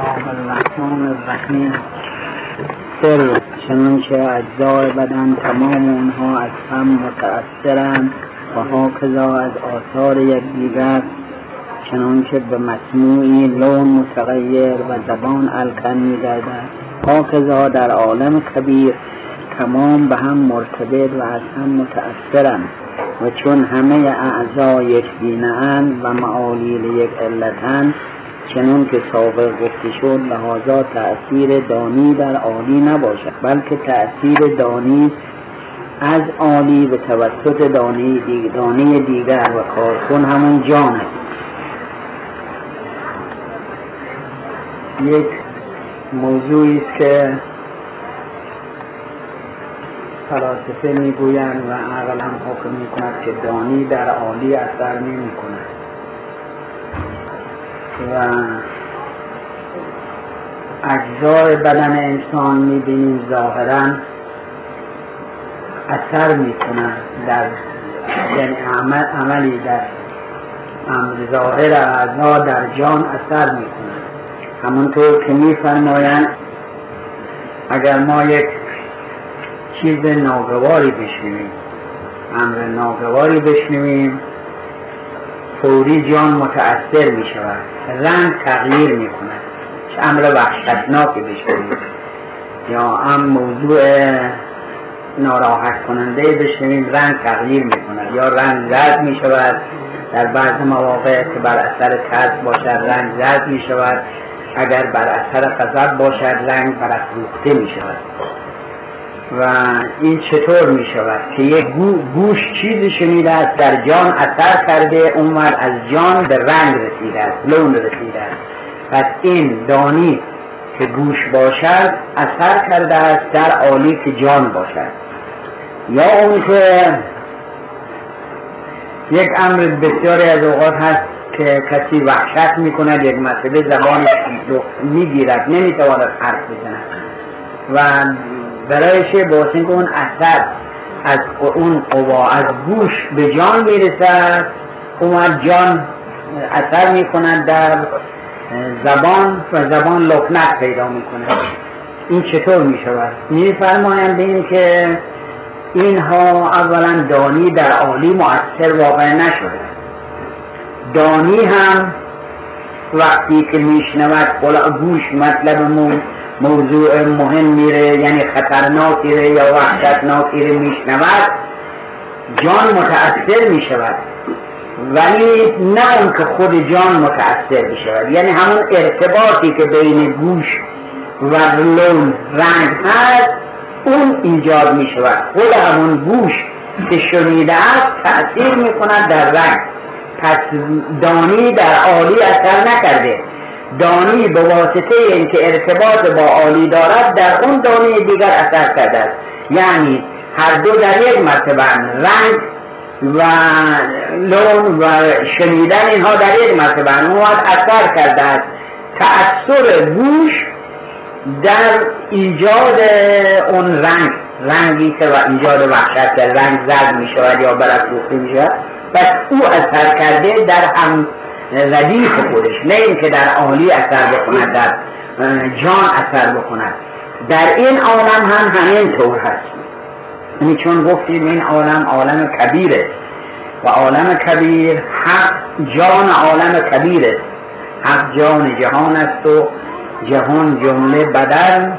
الله الرحمن الرحیم. سر چنانچه اجزای بدن تمام اونها از هم متأثرند و حاکزا از آثار یکدیگر چنانچه به مصنوعی لون متغیر و زبان الکن میگردد. حاکزا در عالم کبیر تمام به هم مرتبط و از هم متأثرند و چون همه اعضا یک دینه و معالیل یک علتن چنون که سابق گفته شد لحاظا تأثیر دانی در عالی نباشد بلکه تأثیر دانی از عالی به توسط دانه دیگر و کارکن همون جان است. یک موضوعی است که فلاسفه می‌گویند و عقل هم حکم می‌کند که دانی در عالی اثر نمی کند و اجزای بدن انسان می‌بینیم ظاهرا اثر می‌کنن در یعنی عمل عملی در امر ظاهر اعضا در جان اثر می‌کنن همونطور که میفرمایند اگر ما یک چیز ناگواری بشنویم امر ناگواری بشنویم فوری جان متأثر می شود رنگ تغییر می کند چه امر وحشتناکی بشنویم یا هم موضوع ناراحت کننده بشنویم رنگ تغییر می کند یا رنگ زرد می شود در بعض مواقع که بر اثر ترس باشد رنگ زرد می شود اگر بر اثر غضب باشد رنگ برافروخته می شود و این چطور می شود که یک گوش چیزی شنیده است در جان اثر کرده اومد از جان به رنگ رسیده است لون رسیده است. پس این دانی که گوش باشد اثر کرده است در عالی که جان باشد. یا اون که یک امر بسیاری از اوقات هست که کسی وحشت می‌کند یک مسئله زبانش می‌گیرد نمی‌تواند حرف بزند. و برایش باشین که اون اثر از اون قوا از گوش به جان می‌رسد. اومد جان اثر می‌کند در زبان و زبان لکنت پیدا می‌کنه. این چطور می‌شود؟ میفرمایند این که اینها اولا دانی در عالی مؤثر واقع نشده. دانی هم وقتی که میشنود گوش مطلب موضوع مهم میره یعنی خطرناکی یا وحشتناکی میشنود جان متأثر می‌شود. ولی نه اون که خود جان متأثر می‌شود یعنی همون ارتباطی که بین گوش و لون رنگ هست اون ایجاد می‌شود. خود همون گوش که شنیده است تأثیر می‌کند در رنگ. پس دانی در عالی اثر نکرده. دانی به واسطه اینکه ارتباط با عالی دارد در اون دانی دیگر اثر کرده یعنی هر دو در یک مرتبه رنگ و لون و شنیدن اینها در یک مرتبه اون اثر کرده است تأثیر گوش در ایجاد اون رنگ رنگی که و ایجاد وحشت در رنگ زرد می شود یا برافروخته می شود پس او اثر کرده در هم ردیف خودش نه اینکه در عالی اثر بکند در جان اثر بکند در این عالم هم همین طور هست. یعنی چون گفتیم این عالم عالم کبیره. و عالم کبیر حق جان عالم کبیره. حق جان جهان است و جهان جمله بدن.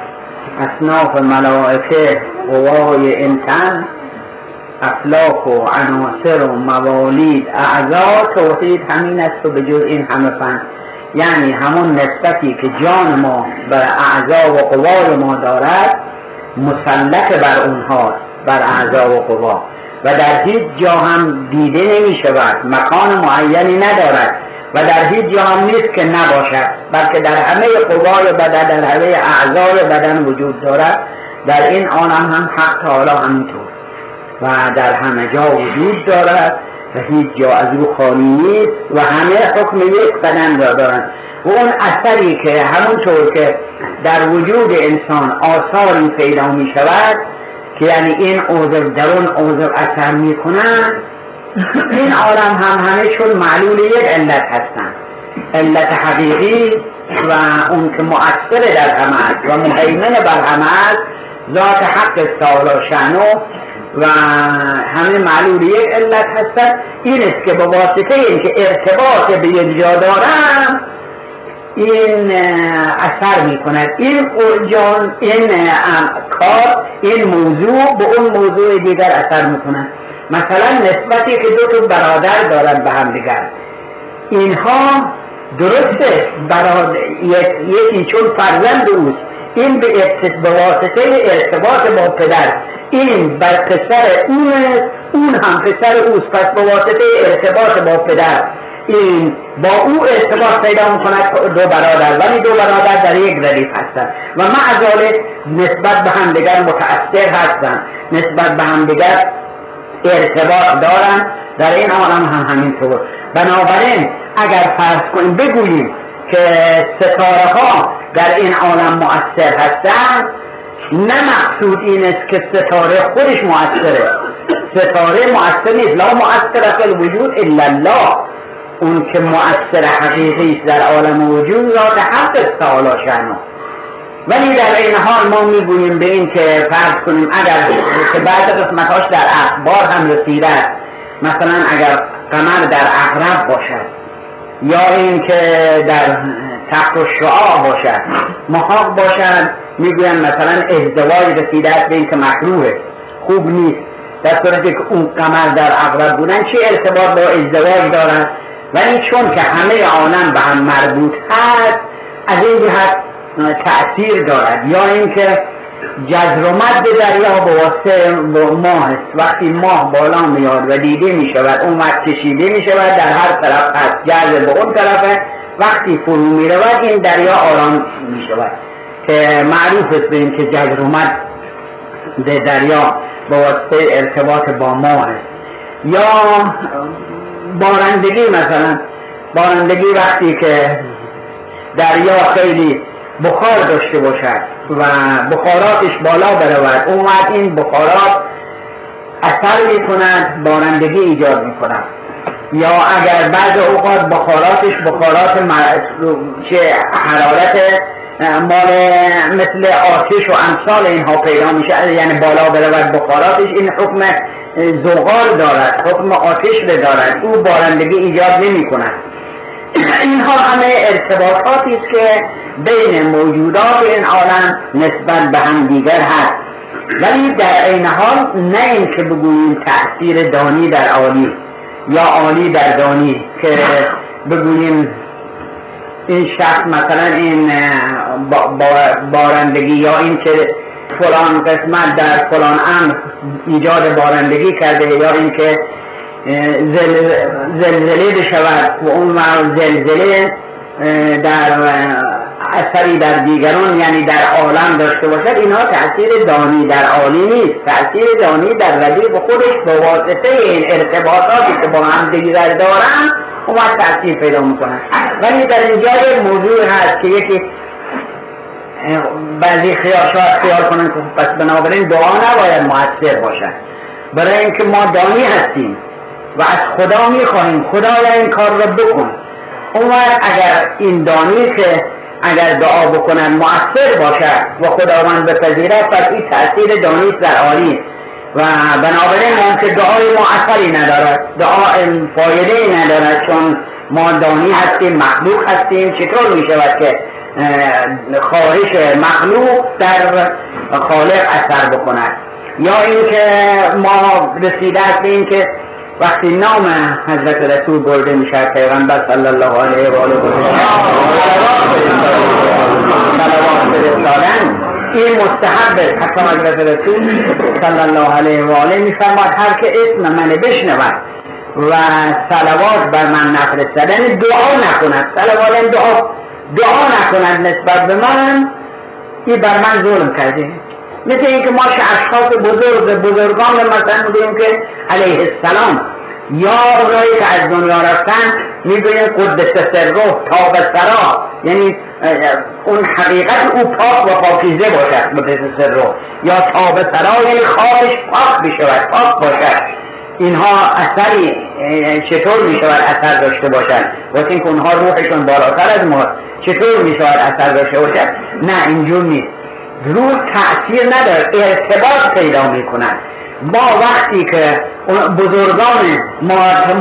اصناف ملائکه قوای انسان. افلاک و عناصر و موالید اعضا توحید همین است و به جز این همه فن یعنی همون نسبتی که جان ما بر اعضا و قوای ما دارد مسلط بر اونها بر اعضا و قوا. و در هیچ جا هم دیده نمی شود. مکان معینی ندارد و در هیچ جا هم نیست که نباشد بلکه در همه قوای بدن در همه اعضای بدن وجود دارد. در این آن هم حق تعالی همینطور. و در همه جا وجود دارد و هیچ جا از او خالی نیست و همه حکم یک بدن را دارند. و اون اثری که همونطور که در وجود انسان آثاری پیدا می شود که یعنی این عضو در اون اثر می کنند این عالم هم همه چون معلول یک علت هستند علت حقیقی و اون که مؤثر در همه و مهیمن بر همه ذات حق سالا شنو و همه معلول یک علت هستن. این است که به واسطه این که ارتباط به یک جا دارم این اثر می کند این جان این کار این موضوع به اون موضوع دیگر اثر می کند مثلا نسبتی که دو تا برادر دارن به هم دیگر. اینها درسته برادر یکی چون فرزند اوست این به واسطه ارتباط با پدر. این بر پسر اون اون هم پسر اوست. پس به واسطه ارتباط با پدر. این با او ارتباط پیدا می‌کند دو برادر ولی دو برادر در یک ردیف هستند. و معذاله نسبت به همدیگر متأثر هستند. نسبت به همدیگر ارتباط دارن در این عالم هم همینطور. بنابراین اگر فرض کنیم بگوییم که ستاره ها در این عالم مؤثر هستند نه مقصود این است که ستاره خودش مؤثره. ستاره مؤثر نیست. لا مؤثر فی الوجود الا الله. اون که مؤثر حقیقی است در عالم وجود ذات حق تعالی شنو ولی در این حال ما می‌گوییم به این که فرض کنیم اگر که بعد قسمتاش در اخبار هم رسیده مثلا اگر قمر در اغرب باشد یا این که در تخت و شعا باشد محاق باشد می‌گویم مثلا ازدواج رسیده به این که مکروهه خوب نیست. در صورتی که اون قمر در اغرب بودن چه ارتباط با ازدواج دارن ولی چون که همه عالم به هم مربوط هست از این جهت تأثیر دارد. یا اینکه جزر و مد دریا به واسطه ماه است. وقتی ماه بالا میاد و دیده می شود اون وقت کشیده می شود در هر طرف هست. جذب به اون طرفه. وقتی فرو می رود این دریا آرام می شود که معروف است به این که جزر و مد دریا به واسطه ارتباط با ماه است. یا بارندگی مثلا. بارندگی وقتی که دریا خیلی بخار داشته باشد و بخاراتش بالا برود اون وقت این بخارات اثر می کند بارندگی ایجاد می کند یا اگر بعض اوقات بخاراتش بخارات چه حرارت مال مثل آتش و امثال اینها پیدا میشه یعنی بالا برود بخاراتش این حکم زغال دارد حکم آتش دارد او بارندگی ایجاد نمی کند. اینها همه ارتباطاتی است که بین موجودات این عالم نسبت به هم دیگر هست. ولی در این حال نه این که بگوییم تأثیر دانی در عالی یا عالی در دانی که بگوییم این شخص مثلا این بارندگی یا این که فلان قسمت در فلان امر ایجاد بارندگی کرده یا اینکه زلزله بشود و اون زلزله در اثری در دیگران یعنی در عالم داشته باشد اینها تاثیر دانی در عالی نیست. تاثیر دانی در ردیف خودش به واسطه این ارتباطاتی که با هم دیگر دارن وقت تاثیر پیدا می‌کنن ولی در اینجا موضوع هست که یکی بعضی خیال شاید خیال کنن که پس بنابراین دعا نباید موثر باشد برای اینکه ما دانی هستیم و از خدا می‌خواهیم خدایا این کار را بکن. اون اگر این دانی که اگر دعا بکنن مؤثر باشد و خداوند بپذیرد پس این تاثیر دانیست در عالی. و بنابراین ممکن دعای ما اثری ندارد دعا فایده ندارد چون ما دانی هستیم مخلوق هستیم. چطور می شود که خواهش مخلوق در خالق اثر بکند. یا اینکه ما رسیده است به اینکه وقتی نام حضرت رسول برده میشه پیغمبر صلی الله علیه و آله این مستحب حتی حضرت رسول صلی الله علیه و آله میفرماد هر که اسم من بشنود و صلوات بر من نفرستد یعنی دعا نکند. صلوات دعا. دعا نکند نسبت به من این بر من ظلم کرده مثل اینکه ما اشخاص بزرگ بزرگان مثلا بودیم که علیه السلام یا اونایی که از دنیا رفتن می‌گوین قدس سره تاب سرا. یعنی اون حقیقت او پاک و پاکیزه باشد قدس سره یا تاب سرا یعنی خوابش پاک بشود پاک باشد. اینها اثری چطور می شود اثر داشته باشد واسه اینکه اونها روحشون بالاتر از ما. چطور می شود اثر داشته باشد؟ نه اینجور نیست. روح تأثیر نداره ارتباط پیدا می کند ما وقتی که بزرگان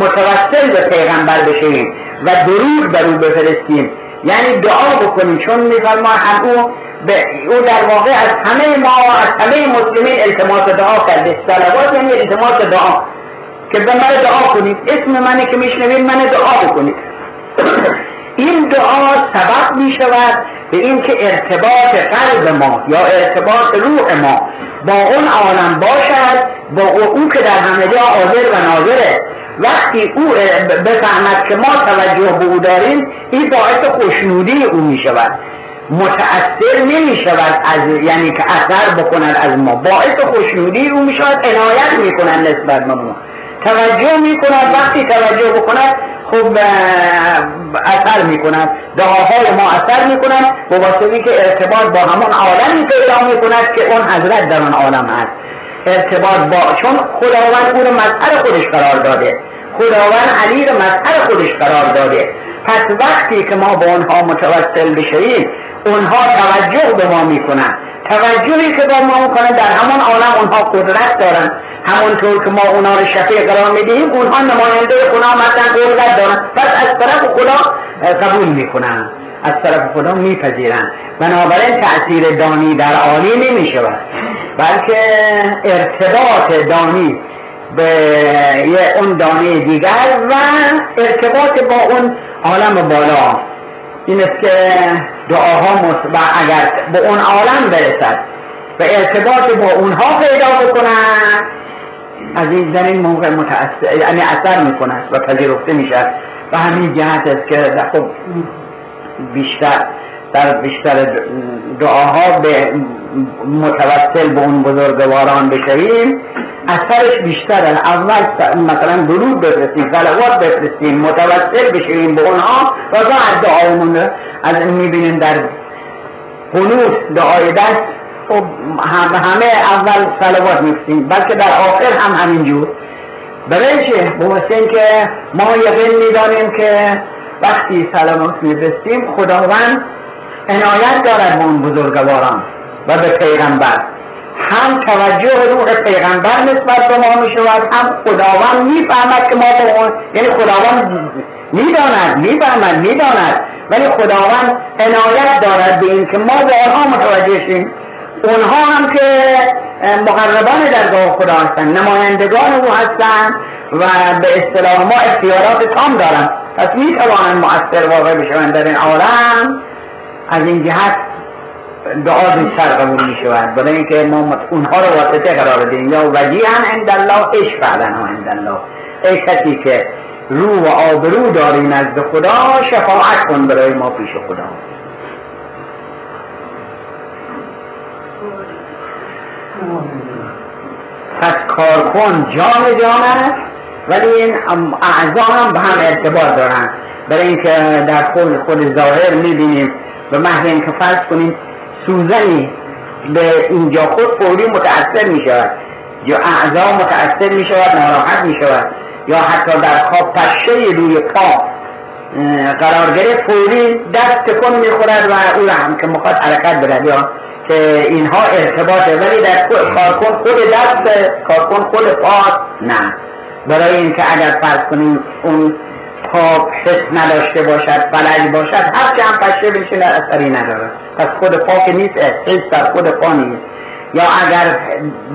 متوسل به پیغمبر بشیم و درود بر او بفرستیم یعنی دعا بکنیم چون میفرما هم او به او در واقع از همه ما از همه مسلمین التماس دعا کرده. صلوات یعنی التماس دعا. که به من دعا کنید اسم منی که میشنوید من دعا بکنید. این دعا سبب می‌شود به اینکه ارتباط قلب ما یا ارتباط روح ما با اون عالم باشد با او که در همه جا حاضر و ناظره. وقتی او بفهمد که ما توجه به او داریم این باعث خوشنودی او می شود متأثر نمی شود از یعنی که اثر بکند از ما. باعث خوشنودی او می شود عنایت می کند نسبت به ما. توجه می کند وقتی توجه بکند خب اثر می کند دعاهای ما اثر می کند به واسطه که ارتباط با همون عالمی پیدا می کند که اون حضرت در اون عالم هست. ارتباط با چون خداوند او رو خودش قرار داده. خداوند علی رو مظهر خودش قرار داده. پس وقتی که ما با اونها متوسل بشیم اونها توجه به ما می‌کنن توجهی که با ما می‌کنن در همون عالم اونها قدرت دارن همونطور که ما اونا رو شفیع قرار می‌دهیم اونها نماینده خدا مثلا قدرت دارن. پس از طرف خدا قبول می‌کنن. از طرف خدا میپذیرن. بنابراین تأثیر دانی در عالی نمی‌شود. بلکه ارتباط دانی به اون دانه دیگر و ارتباط با اون عالم بالا. این است که دعاها و اگر به اون عالم برسد و ارتباط با اونها پیدا بکنن از این در این موقع متأثر یعنی اثر می‌کنه و پذیرفته میشه و همین جهت است که خب بیشتر در بیشتر دعاها به متوسل به اون بزرگواران بشویم. اثرش بیشتر اول مثلا درود بفرستیم صلوات بفرستیم متوسل بشیم به اونها و بعد دعایمون از این می‌بینیم در قنوت دعای دست خب همه اول صلوات میفرستیم بلکه در آخر هم همینجور. برای چه؟ به که ما یقین می‌دانیم که وقتی صلوات میفرستیم خداوند عنایت دارد به اون بزرگواران و به پیغمبر. هم توجه روح پیغمبر نسبت به ما می شود هم خداوند می‌فهمد که ما با اون یعنی خداوند می‌داند می‌فهمد می‌داند. ولی خداوند عنایت دارد به این که ما با آنها متوجه شیم. اونها هم که مقربان درگاه خدا هستند نمایندگان او هستند و به اصطلاح ما اختیارات تام دارن. پس می توانند مؤثر واقع بشوند در این عالم. از این جهت دعا بیشتر قبول می شود برای اینکه ما اونها رو واسطه قرار دیم یا وجیهن عند الله اشفع لنا عند الله ای کسی که رو و آبرو داری نزد خدا شفاعت کن برای ما پیش خدا. پس کارکن جان جان است ولی این اعضا هم به هم ارتباط دارن. برای اینکه در خود خود ظاهر می‌بینیم به محض اینکه فرض کنیم سوزنی به اینجا خود فوری متأثر می شود یا اعضا متأثر می شود ناراحت می شود یا حتی در خواب پشه روی پا قرار گرفت فوری دست تکن می خورد و او هم که مخواد حرکت برد یا که اینها ارتباطه. ولی در کارکن خود دست کارکن خود پا نه. برای اینکه اگر فرض کنیم اون پا حس نداشته باشد فلج باشد هر چه هم پشه بشه اثری نداره. پس خود پا که نیست حس در خود پا نیست. یا اگر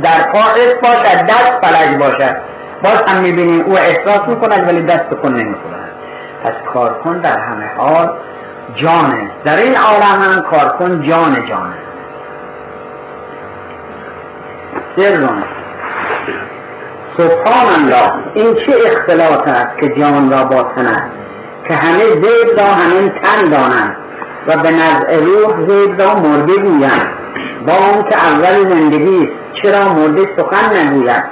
در پا حس باشد دست فلج باشد. باز هم می‌بینیم او احساس می‌کند ولی دست کن نمی‌کند. پس کارکن در همه حال جانه. در این عالم هم کارکن جان جانه. سرون سبحان الله. این چه اختلاط است که جان را باطن است؟ که همه زید را همین تن دانند و به نزع روح زید را مرده گویند. با اون که اول زندگی چرا مرده سخن نگوید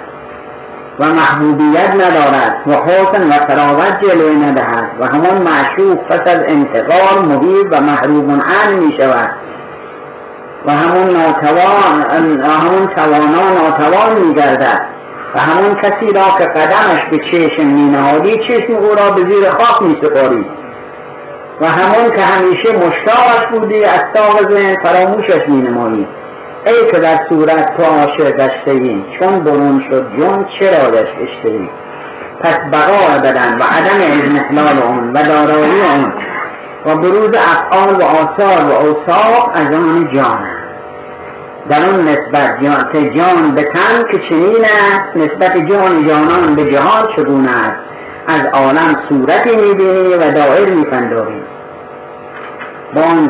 و محبوبیت ندارد و حسن و تراوت جلوه ندهد و همان معشوق پس از انتقال محیب و محروب عن می شود و همون ناتوان همون توانا ناتوان می گردد و همون کسی را که قدمش به چشم می نهادی چشم او را به زیر خاک می سپاری و همون که همیشه مشتاقش بودی از تاق ذهن فراموشش می نمایی ای که در صورت تو عاشق گشته چون برون شد جون چرا گشته پس بقا بدن و عدم اضمحلال اون و دارایی اون و بروز افعال و آثار و اوصاف از آن جان. در اون نسبت جان, جان به تن که چنین است نسبت جان جانان به جهان چگونه است؟ از عالم صورتی می‌بینی و دائر میپنداری.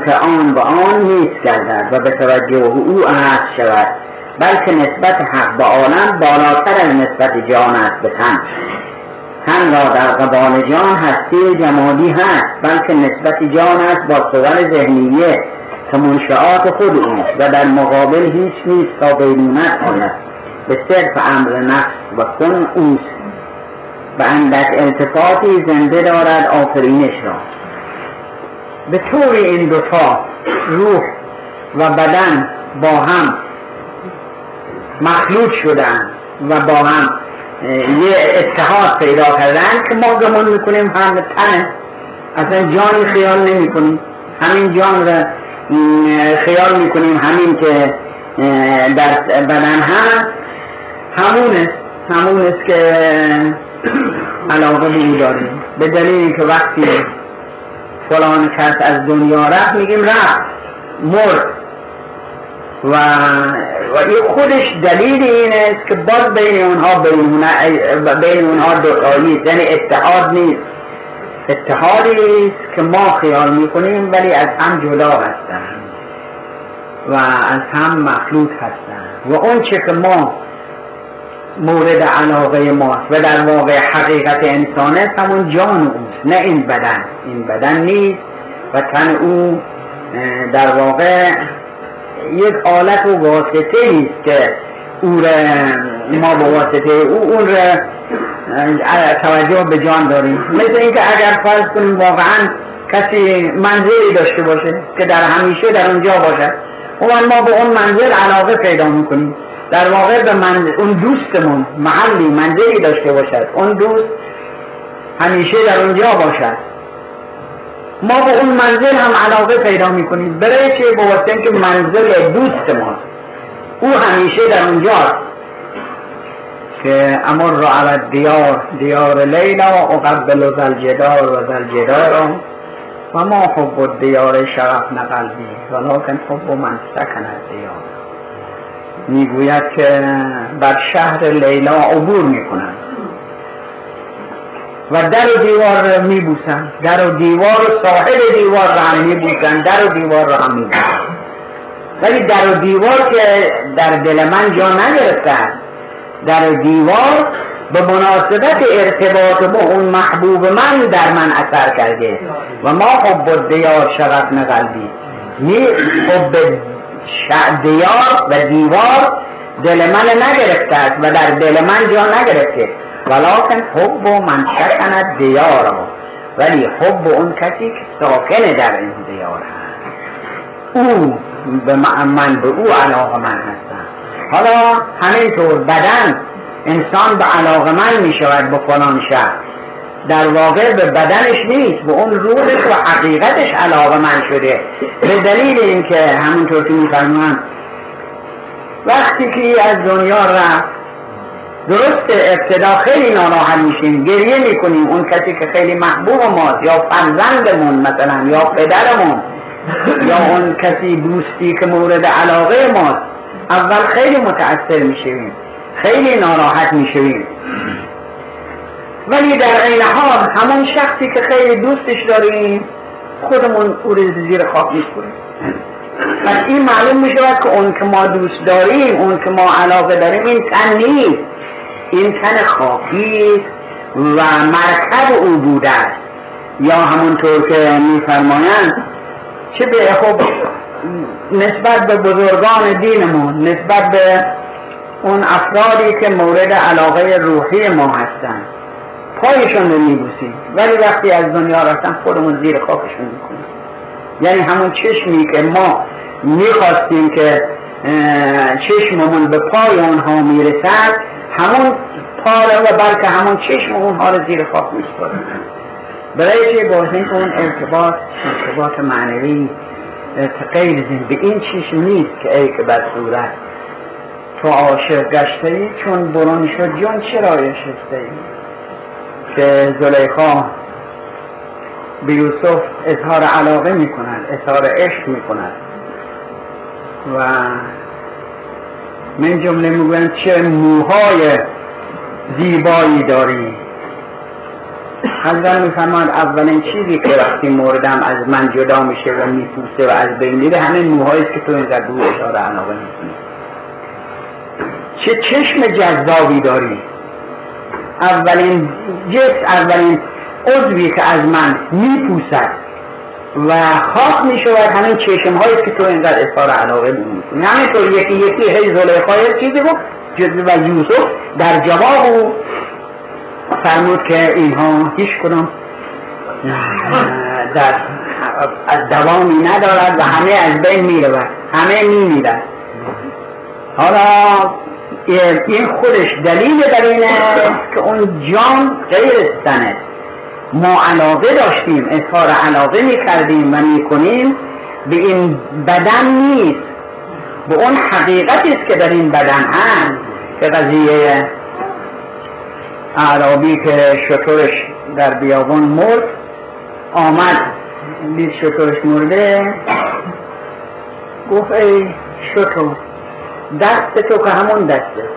که آن به آن نیست گردد و به توجه او هست شود بلکه نسبت حق به عالم بالاتر از نسبت جان است به تن. تن را در قبال جان هستی جمالی هست بلکه نسبت جان است با صور ذهنیه. که منشعات خود اوست و در مقابل هیچ نیست تا بیرونت آید به صرف امر نفس و کن اوست. و اندک التفاتی زنده دارد آفرینش را. به طور این دوتا روح و بدن با هم مخلوط شدن و با هم یه اتحاد پیدا کردن که ما گمان می‌کنیم هم تنه اصلا جانی خیال نمی کنیم همین جان را خیال می‌کنیم. همین که در بدن هم همون است همون است که علاقه داریم. به دلیل که وقتی فلان کس از دنیا رفت میگیم رفت مرد. و و این خودش دلیل این است که باز بین اونها بین اونها دوتایی یعنی اتحاد نیست. اتحادی است که ما خیال می‌کنیم ولی از هم جدا هستن و از هم مخلوط هستن. و اون چه که ما مورد علاقه ماست و در واقع حقیقت انسان است همون جان اوست نه این بدن. این بدن نیست و تن او در واقع یک آلت و واسطه است که او را ما با واسطه او اون را توجه به جان داریم. مثل اینکه اگر فرض کنیم واقعا کسی منزلی داشته باشه که در همیشه در اونجا باشد اون ما به اون منزل علاقه پیدا می‌کنیم. در واقع به من اون دوستمون محلی منزلی داشته باشد. اون دوست همیشه در اونجا باشد. ما به اون منزل هم علاقه پیدا می‌کنیم. برای چه به که منزل دوست ما. او همیشه در اونجاست که امر را علی دیار دیار لیلا و اقبل زلجدار و زلجدار و ما حب دیار شرف نقلبی. ولکن حب من سکن دیار می‌گوید که بر شهر لیلا عبور می‌کنند. و در و دیوار را میبوسن. در و دیوار و صاحب دیوار را هم میبوسن. در و دیوار را هم میبوسن. ولی در و دیوار که در دل من جا نگرفتن در و دیوار به مناسبت ارتباط با اون محبوب من در من اثر کرده. و ما حب دیار شغف قلبی. می حب دیار و دیوار دل من نگرفته است و در دل من جا نگرفته. ولیکن حب و من سکند دیار ولی حب اون کسی که ساکن در این دیار هست. او به من به او علاقه من هستم حالا همینطور بدن انسان به علاقه من می شود به فلان شهر در واقع به بدنش نیست به اون روحش و حقیقتش علاقه من شده. به دلیل اینکه همونطور که میفرمان وقتی که از دنیا رفت درست ابتدا خیلی ناراحت میشیم گریه می‌کنیم. اون کسی که خیلی محبوب ماست یا فرزندمون مثلا یا پدرمون یا اون کسی دوستی که مورد علاقه ماست. اول خیلی متأثر می‌شویم خیلی ناراحت می‌شویم. ولی در این حال همون شخصی که خیلی دوستش داریم خودمون او زیر خاک می‌کنیم پس این معلوم می شود که اون که ما دوست داریم اون که ما علاقه داریم این تن نیست. این تن خاکی و مرکب او بوده است. یا همونطور که میفرمایند چه به خب نسبت به بزرگان دینمون نسبت به اون افرادی که مورد علاقه روحی ما هستند پایشون رو میبوسیم. ولی وقتی از دنیا رفتن خودمون زیر خاکشون می‌کنیم. یعنی همون چشمی که ما می‌خواستیم که چشممون به پای اونها می‌رسد همون پاره و بلکه همون چشم اونها رو زیر خاک میسپاریم برای چه این اون ارتباط ارتباط معنوی غیر به این چیش نیست که ای که بر صورت تو عاشق گشته ای چون برون شد جان چرا شسته ای؟ که زلیخا به یوسف اظهار علاقه می کند اظهار عشق می کند و من جمله می‌گویم چه موهای زیبایی داری. حضرت میفرماد اولین چیزی که وقتی موردم از من جدا میشه و میپوسه و از بین میره همه موهایی که تو اینقدر دو اشاره علاقه چه چشم جذابی داری. اولین جس اولین عضوی که از من میپوسد و خاک می‌شود همین چشم هایی که تو اینقدر اظهار علاقه می‌کنی. همینطور یکی یکی هی زلیخای چیزی بود و یوسف در جواب فرمود که اینها هیچ کدام در از دوامی ندارد و همه از بین می‌رود. همه میمیرد. حالا این خودش دلیل بر این که اون جان غیر سنه ما علاقه داشتیم اظهار علاقه می‌کردیم و می‌کنیم. به این بدن نیست. به اون حقیقتی است که در این بدن هست. که قضیه عربی که شطورش در بیابان مرد آمد. دید شطورش مرده. گفت ای شطور دست تو که همون دسته.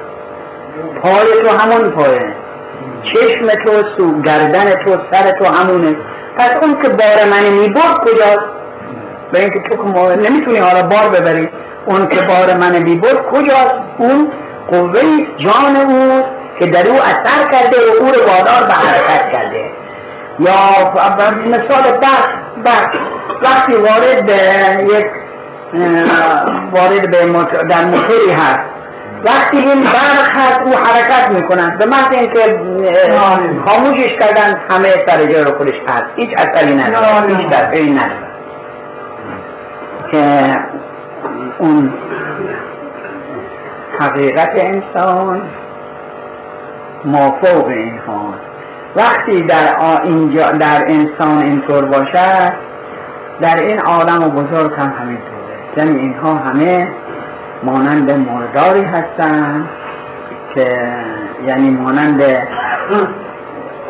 پای تو همون پایه. چشم تو سو گردن تو سر تو همونه. پس اون که بار من می‌برد کجاست؟ به اینکه تو که نمی‌تونی حالا بار ببری. اون که بار من می‌برد کجاست اون قوه جان او که در او اثر کرده و او رو وادار به حرکت کرده. یا مثال بخش بخش. وقتی وارد به یک وارد به در موتوری هست. وقتی این برق هست او حرکت می‌کنن به محض اینکه خاموشش کردن همه سر جای رو خودش هست هیچ اثری نداره. هیچ دفعی نداره. که اون حقیقت انسان مافوق این وقتی در اینجا در انسان اینطور باشد در این عالم و بزرگ هم همینطوره. یعنی اینها همه مانند مرداری هستند که یعنی مانند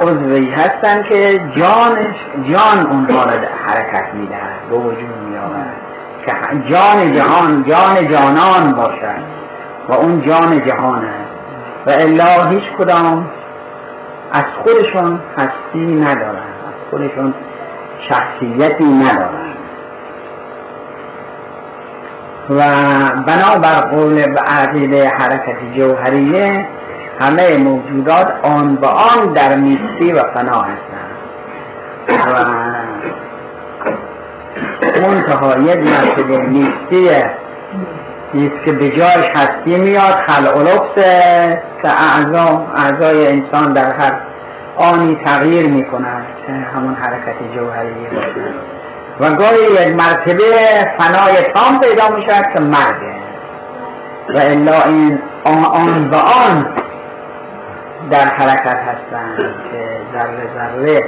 عضوی هستند که جانش جان اونها را حرکت می‌دهد به وجود میآورد. که جان جهان جان جانان باشد و اون جان جهان است و الا هیچ کدام از خودشون هستی ندارن از خودشون شخصیتی ندارن. و بنابر قول عقیده حرکت جوهریه همه موجودات آن به آن در نیستی و فنا هستند. و منتها یک مرتبه نیستی نیست که به جایش هستی میاد خلع که اعضا اعضای انسان در هر آنی تغییر می کند همون حرکت جوهری و گاهی یک مرتبه فنای تام پیدا می شود که مرگه. و الا این آن به آن در حرکت هستند که ذره ذره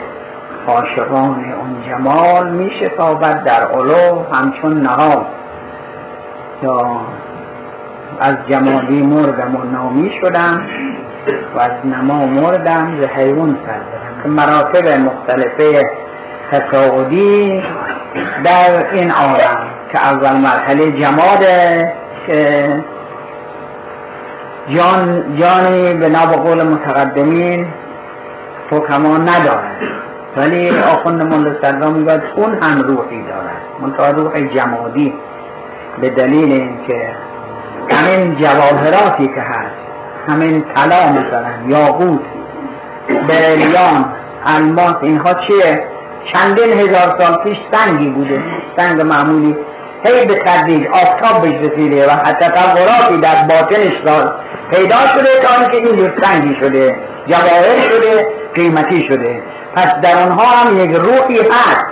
عاشقان اون جمال می شتابد در علو همچون نهاد. یا از جمالی مردم و نامی شدم و از نما مردم ز حیوان سر که مراتب مختلفه تصاعدی در این عالم که اول مرحله جماده که جان جانی به قول متقدمین حکما ندارد. ولی آخوند مول سردام می‌گوید اون هم روحی دارد. منتها روح جمادی به دلیل اینکه همین جواهراتی که هست همین طلا مثلا یاقوت بریان الماس اینها چیه؟ چندین هزار سال پیش سنگی بوده. سنگ معمولی. هی به تدریج آفتاب بهش رسیده و حتی تغییراتی در باطنش پیدا شده تا اینکه این سنگی شده جواهر شده قیمتی شده. پس در آنها هم یک روحی هست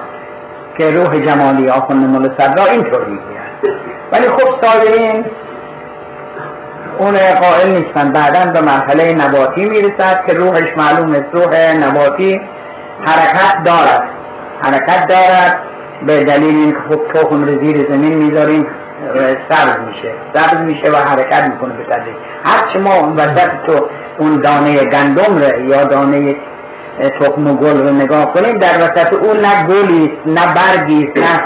که روح جمالی آخوند مول صدرا اینطور میگه ولی خب سایرین اون قائل نیستن. بعدا به مرحله نباتی می‌رسد که روحش معلوم است. روح نباتی حرکت دارد. حرکت دارد. به دلیل این خب تخم رو زیر زمین می‌ذاریم سبز میشه. سبز میشه و حرکت می‌کنه به تدریج هرچه ما وسط تو اون دانه گندم رو یا دانه تخم و گل رو نگاه کنیم در وسط اون نه گلی نه برگی نه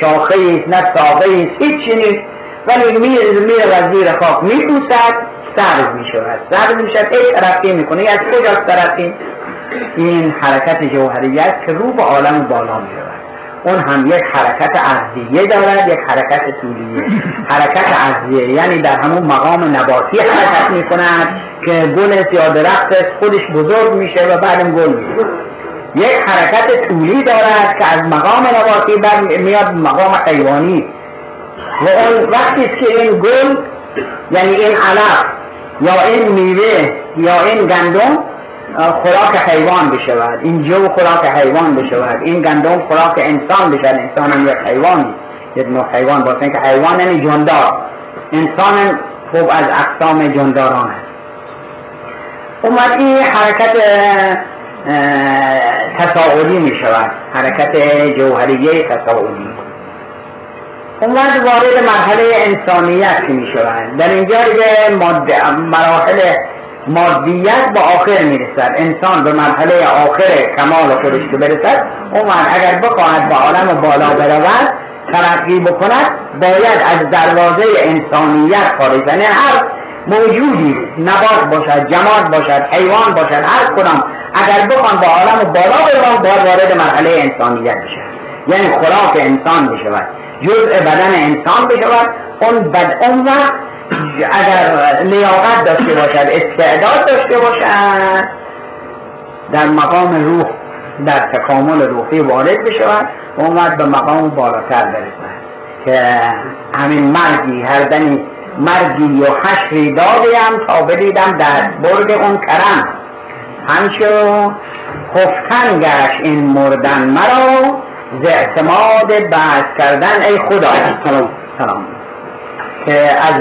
شاخه است نه ساقه است هیچ نیست. ولی میره میره و زیر خاک میپوسد سبز می‌شود. سبز می‌شود ای ترقی می‌کنه. از کجا ترقی؟ این حرکت جوهری است که رو به عالم بالا می‌رود. اون هم یک حرکت ارضیه دارد یک حرکت طولیه. حرکت ارضیه یعنی در همون مقام نباتی حرکت می‌کند که گل یا درخت خودش بزرگ میشه و بعدم گل میشه. یک حرکت طولی دارد که از مقام نباتی بعد میاد مقام حیوانی. و اون وقتی که این گل یعنی این علف یا این میوه یا این گندم خوراک حیوان بشود. این جو خوراک حیوان بشود. این گندم خوراک انسان بشود. انسان هم یک حیوانی یک نوع حیوان باشه. که حیوان یعنی جندار انسان خوب از اقسام جنداران است. اومد این حرکت تصاعدی می شود حرکت جوهریه تصاعدی اومد وارد مرحله انسانیت می شود در اینجا دیگه مراحل مادیت به آخر می‌رسد. انسان به مرحله آخر کمال خودش که برسد اومد اگر بخواهد به عالم بالا برود ترقی بکند باید از دروازه انسانیت خارج یعنی هر موجودی نبات باشد جماد باشد حیوان باشد هر کدام اگر بخوان به عالم بالا بروند باید وارد مرحله انسانیت بشود یعنی خوراک انسان بشود جزء بدن انسان بشود اون بد اون وقت اگر لیاقت داشته باشد استعداد داشته باشد در مقام روح در تکامل روحی وارد بشود و اومد به مقام بالاتر برسد. که همین مرگی هر دنی مرگی و حشری دادیم تا بدیدم در برد اون کرم. همچو خفتن گشت این مردن مرا ز اعتماد بحث کردن ای خدا سلام. سلام. از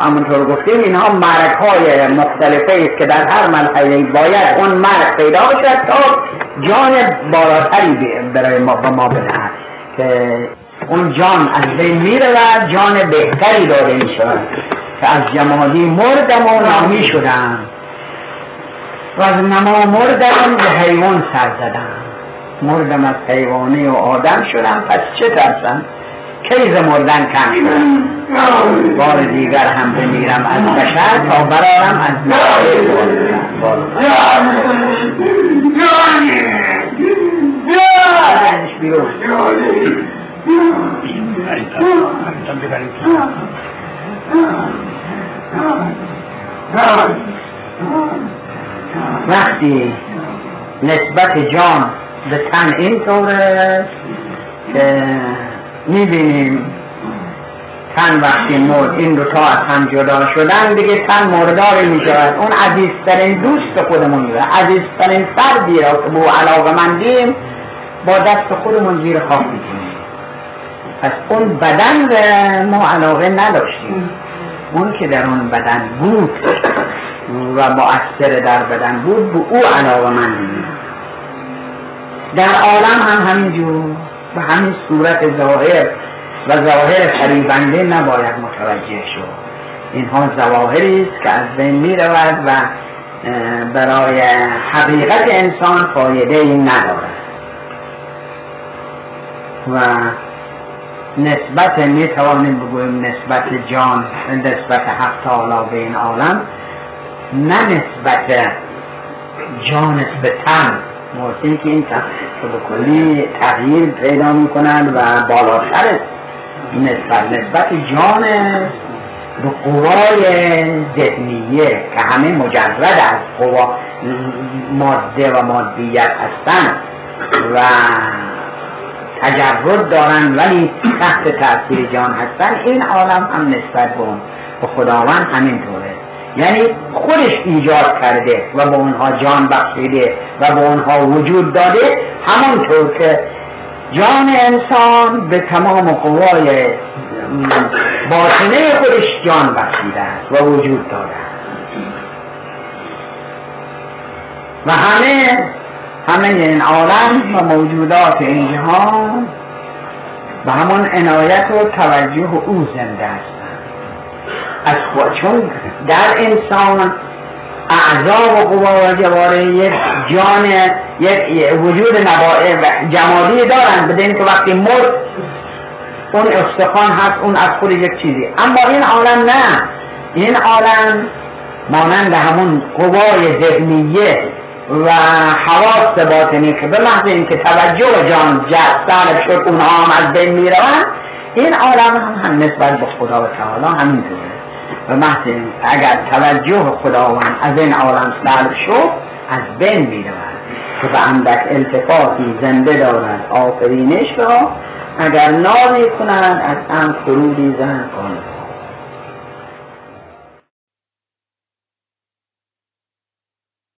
همونطور گفتیم اینها مرگ های مختلفه است که در هر مرحله باید اون مرگ پیدا بشد تا جان بالاتری برای ما به ما بدهد که اون جان از بین میره و جان بهتری داده می شود که از جمادی مردم و نامی شدم و از نما مردم به حیوان سر زدم مردم از حیوانی و آدم شدم پس چه ترسم کیز مردن کم شدم بار دیگر هم بمیرم از بشر تا برارم از وقتی نسبت جان به تن این طوره که می‌بینیم. تن وقتی مرد این دوتا از هم جدا شدن دیگه تن مرداری می شود اون عزیزترین دوست خودمون میره عزیزترین فردی را که به علاقه مندیم با دست خودمون زیر خاک می‌کنیم پس اون بدن ما علاقه نداشتیم. اون که در اون بدن بود و مؤثر در بدن بود به او علاقه مندیم. در عالم هم همینجور. به همین صورت ظاهر و ظاهر فریبنده نباید متوجه شد. اینها ظواهری است که از بین می رود و برای حقیقت انسان فایده این ندارد. و نسبت می توانیم بگویم نسبت جان نسبت حق تعالی به این عالم نه نسبت جانت به تن. که این که به کلی تغییر پیدا می کنند و بالاتر نسبت نسبت جان به قوای ذهنیه که همه مجرد از قوا ماده و مادیت هستند و تجرد دارن ولی تحت تاثیر جان هستن. این عالم هم نسبت به اون به خداوند همینطوره. یعنی خودش ایجاد کرده و به اونها جان بخشیده و به اونها وجود داده همونطور که جان انسان به تمام قوای باطنه خودش جان بخشیده و وجود داده و همه همه این عالم و موجودات این جهان به همون عنایت و توجه او زنده است از خود چون در انسان اعضا و قوا و جواره یک جان یک وجود جمالی دارن بدین که وقتی مرد اون استخوان هست اون از خود یک چیزی. اما این عالم نه. این عالم مانند همون قوای ذهنیه و حواس باطنی که به محض اینکه توجه جان جذب شد اونها هم از بین می‌روند این عالم هم, هم نسبت به خدا و تعالی همینطوره. و محض اگر توجه خداوند از این عالم سلب شد از بین می‌رود که به اندک زنده دارد آفرینش را اگر نامی کنند از هم فرودی زن کنند